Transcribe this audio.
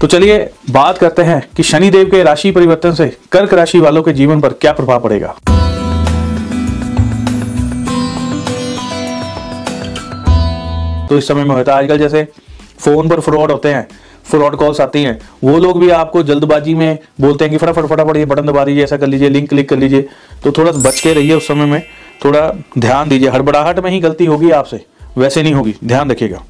तो चलिए बात करते हैं कि शनिदेव के राशि परिवर्तन से कर्क राशि वालों के जीवन पर क्या प्रभाव पड़ेगा। तो इस समय में होता है आजकल जैसे फ़ोन पर फ्रॉड होते हैं, फ्रॉड कॉल्स आती हैं, वो लोग भी आपको जल्दबाजी में बोलते हैं कि फटाफट फटाफट ये बटन दबा दीजिए, ऐसा कर लीजिए लिंक क्लिक कर लीजिए। तो थोड़ा बच के रहिए उस समय में, थोड़ा ध्यान दीजिए। हड़बड़ाहट में ही गलती होगी आपसे, वैसे नहीं होगी, ध्यान रखिएगा।